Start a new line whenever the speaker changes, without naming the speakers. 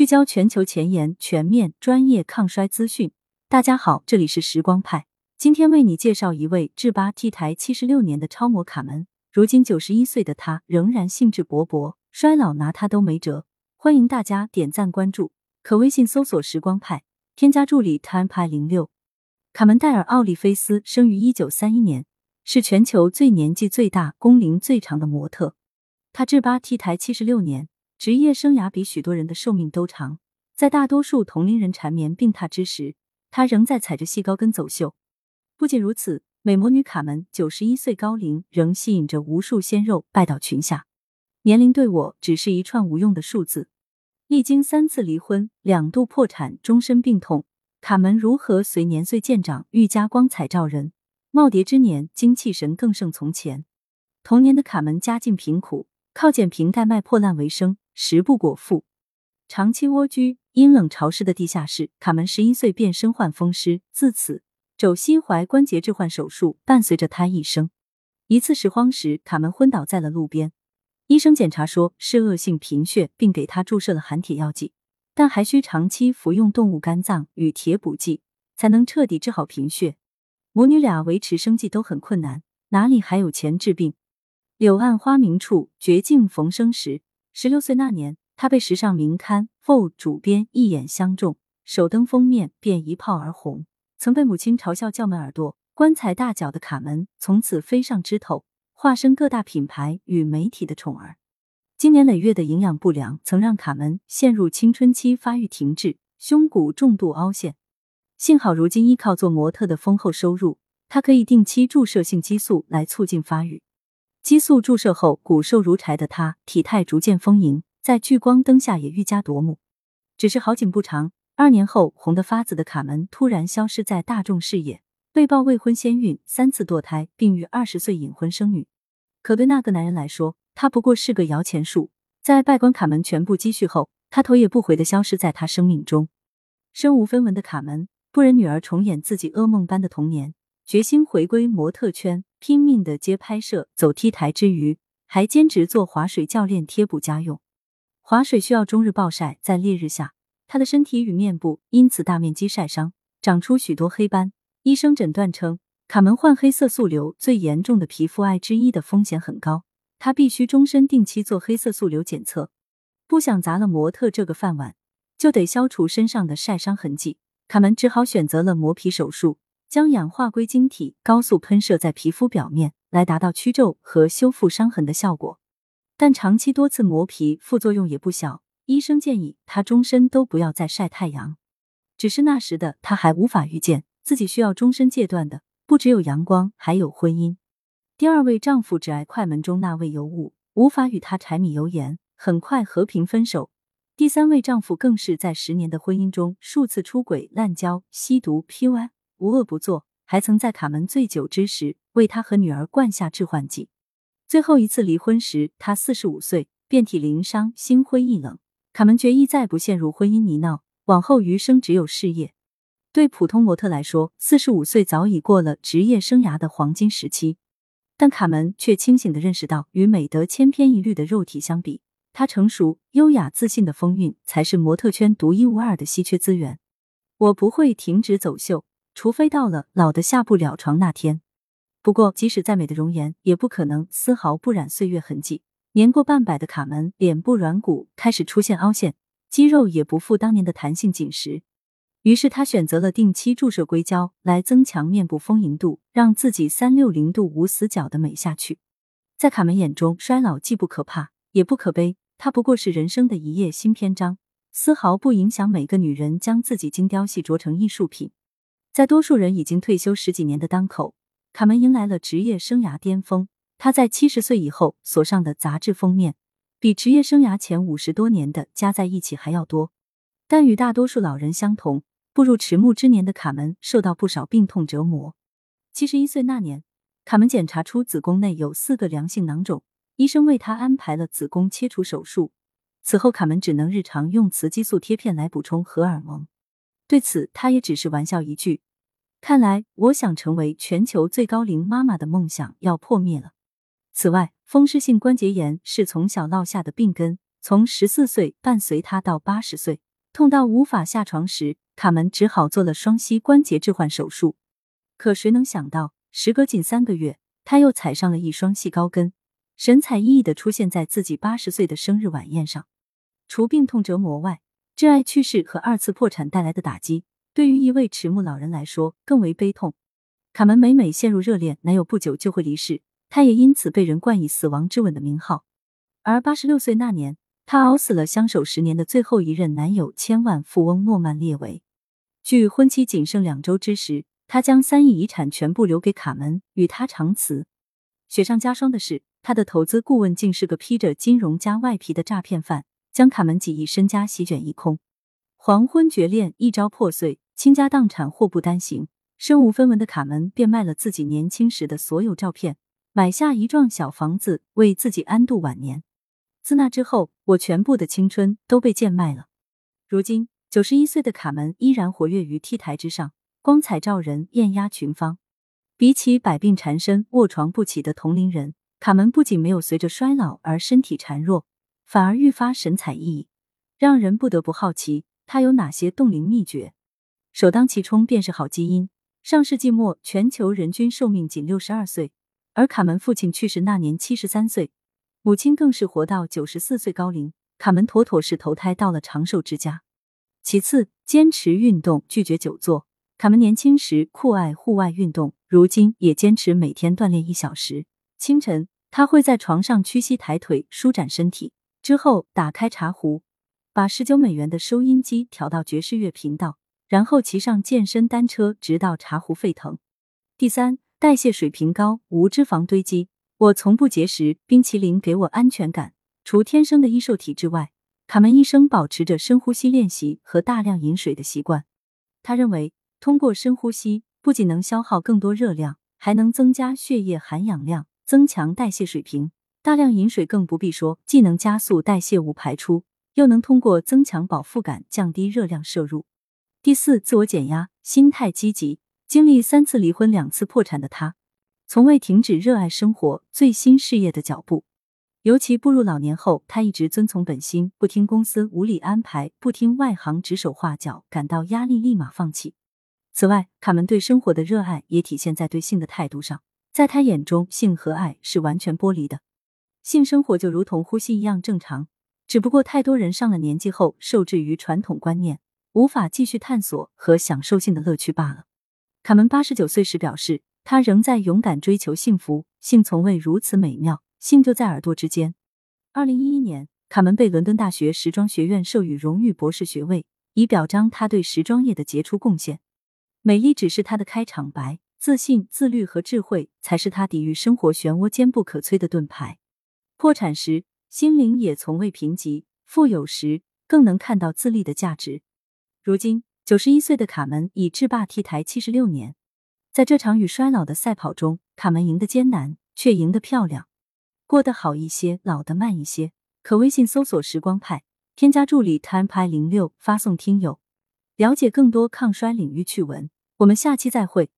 聚焦全球前沿、全面、专业抗衰资讯。大家好，这里是时光派，今天为你介绍一位智巴 T 台七十六年的超模卡门。如今九十一岁的她仍然兴致勃勃，衰老拿她都没辙。欢迎大家点赞关注，可微信搜索“时光派”，添加助理 time 派零六。卡门戴尔·奥利菲斯生于一九三一年，是全球最年纪最大、工龄最长的模特。他智巴 T 台七十六年。职业生涯比许多人的寿命都长，在大多数同龄人缠绵病榻之时，她仍在踩着细高跟走秀。不仅如此，美魔女卡门九十一岁高龄，仍吸引着无数鲜肉拜倒裙下。年龄对我只是一串无用的数字。历经三次离婚、两度破产、终身病痛，卡门如何随年岁渐长愈加光彩照人？耄耋之年，精气神更胜从前。童年的卡门家境贫苦，靠捡瓶盖卖破烂为生。食不果腹，长期蜗居阴冷潮湿的地下室。卡门十一岁便身患风湿，自此肘膝踝关节置换手术伴随着他一生。一次拾荒时，卡门昏倒在了路边，医生检查说是恶性贫血，并给他注射了含铁药剂，但还需长期服用动物肝脏与铁补剂才能彻底治好贫血。母女俩维持生计都很困难，哪里还有钱治病？柳暗花明处，绝境逢生时。十六岁那年，他被时尚名刊《Vogue》主编一眼相中，首登封面便一炮而红。曾被母亲嘲笑叫门耳朵、棺材大脚的卡门，从此飞上枝头，化身各大品牌与媒体的宠儿。经年累月的营养不良，曾让卡门陷入青春期发育停滞，胸骨重度凹陷。幸好如今依靠做模特的丰厚收入，他可以定期注射性激素来促进发育。激素注射后，骨瘦如柴的她体态逐渐丰盈，在聚光灯下也愈加夺目。只是好景不长，二年后红得发紫的卡门突然消失在大众视野，被曝未婚先孕，三次堕胎，并于二十岁隐婚生女。可对那个男人来说，她不过是个摇钱树。在败光卡门全部积蓄后，他头也不回的消失在他生命中。身无分文的卡门不忍女儿重演自己噩梦般的童年。决心回归模特圈，拼命的接拍摄、走 T 台之余，还兼职做划水教练，贴补家用。划水需要终日暴晒，在烈日下，他的身体与面部因此大面积晒伤，长出许多黑斑。医生诊断称，卡门患黑色素瘤，最严重的皮肤癌之一的风险很高，他必须终身定期做黑色素瘤检测。不想砸了模特这个饭碗，就得消除身上的晒伤痕迹，卡门只好选择了磨皮手术。将氧化硅晶体高速喷射在皮肤表面，来达到祛皱和修复伤痕的效果。但长期多次磨皮，副作用也不小。医生建议他终身都不要再晒太阳。只是那时的他还无法预见，自己需要终身戒断的不只有阳光，还有婚姻。第二位丈夫只爱快门中那位尤物，无法与他柴米油盐，很快和平分手。第三位丈夫更是在十年的婚姻中数次出轨、滥交、吸毒、PUA。无恶不作，还曾在卡门醉酒之时为他和女儿灌下致幻剂。最后一次离婚时，他四十五岁，遍体鳞伤，心灰意冷。卡门决意再不陷入婚姻泥淖，往后余生只有事业。对普通模特来说，四十五岁早已过了职业生涯的黄金时期，但卡门却清醒的认识到，与美得千篇一律的肉体相比，她成熟、优雅、自信的风韵才是模特圈独一无二的稀缺资源。我不会停止走秀。除非到了老的下不了床那天。不过，即使再美的容颜，也不可能丝毫不染岁月痕迹。年过半百的卡门，脸部软骨开始出现凹陷，肌肉也不复当年的弹性紧实。于是，他选择了定期注射硅胶来增强面部丰盈度，让自己三六零度无死角的美下去。在卡门眼中，衰老既不可怕，也不可悲，它不过是人生的一页新篇章，丝毫不影响每个女人将自己精雕细琢成艺术品。在多数人已经退休十几年的当口，卡门迎来了职业生涯巅峰。他在七十岁以后所上的杂志封面，比职业生涯前五十多年的加在一起还要多。但与大多数老人相同，步入迟暮之年的卡门受到不少病痛折磨。七十一岁那年，卡门检查出子宫内有四个良性囊肿，医生为他安排了子宫切除手术。此后，卡门只能日常用雌激素贴片来补充荷尔蒙。对此，他也只是玩笑一句。看来，我想成为全球最高龄妈妈的梦想要破灭了。此外，风湿性关节炎是从小落下的病根，从十四岁伴随她到八十岁，痛到无法下床时，卡门只好做了双膝关节置换手术。可谁能想到，时隔仅三个月，他又踩上了一双细高跟，神采奕奕的出现在自己八十岁的生日晚宴上。除病痛折磨外，挚爱去世和二次破产带来的打击，对于一位迟暮老人来说更为悲痛。卡门每每陷入热恋，男友不久就会离世，她也因此被人冠以“死亡之吻”的名号。而八十六岁那年，她熬死了相守十年的最后一任男友——千万富翁诺曼列维。距婚期仅剩两周之时，他将三亿遗产全部留给卡门，与他长辞。雪上加霜的是，他的投资顾问竟是个披着金融家外皮的诈骗犯，将卡门几亿身家席卷一空。黄昏绝恋，一朝破碎，倾家荡产，祸不单行。身无分文的卡门便卖了自己年轻时的所有照片，买下一幢小房子，为自己安度晚年。自那之后，我全部的青春都被贱卖了。如今，九十一岁的卡门依然活跃于 T 台之上，光彩照人，艳压群芳。比起百病缠身、卧床不起的同龄人，卡门不仅没有随着衰老而身体孱弱，反而愈发神采奕奕，让人不得不好奇他有哪些冻龄秘诀。首当其冲便是好基因。上世纪末，全球人均寿命仅六十二岁，而卡门父亲去世那年七十三岁，母亲更是活到九十四岁高龄。卡门妥妥是投胎到了长寿之家。其次，坚持运动，拒绝久坐。卡门年轻时酷爱户外运动，如今也坚持每天锻炼一小时。清晨，他会在床上屈膝抬腿，舒展身体，之后打开茶壶，把十九美元的收音机调到爵士乐频道。然后骑上健身单车，直到茶壶沸腾。第三，代谢水平高，无脂肪堆积。我从不节食，冰淇淋给我安全感。除天生的易瘦体质外，卡门一生保持着深呼吸练习和大量饮水的习惯。他认为，通过深呼吸，不仅能消耗更多热量，还能增加血液含氧量，增强代谢水平。大量饮水更不必说，既能加速代谢物排出，又能通过增强饱腹感，降低热量摄入。第四，自我减压，心态积极。经历三次离婚、两次破产的他，从未停止热爱生活、最新事业的脚步。尤其步入老年后，他一直遵从本心，不听公司无理安排，不听外行指手画脚，感到压力立马放弃。此外，卡门对生活的热爱也体现在对性的态度上。在他眼中，性和爱是完全剥离的，性生活就如同呼吸一样正常。只不过太多人上了年纪后，受制于传统观念。无法继续探索和享受性的乐趣罢了。卡门八十九岁时表示，他仍在勇敢追求幸福，性从未如此美妙，性就在耳朵之间。二零一一年，卡门被伦敦大学时装学院授予荣誉博士学位，以表彰他对时装业的杰出贡献。美丽只是他的开场白，自信、自律和智慧才是他抵御生活漩涡坚不可摧的盾牌。破产时，心灵也从未贫瘠；富有时，更能看到自立的价值。如今，九十一岁的卡门已制霸 T 台七十六年，在这场与衰老的赛跑中，卡门赢得艰难，却赢得漂亮，过得好一些，老得慢一些。可微信搜索“时光派”，添加助理 time 派零六，发送听友，了解更多抗衰领域趣闻。我们下期再会。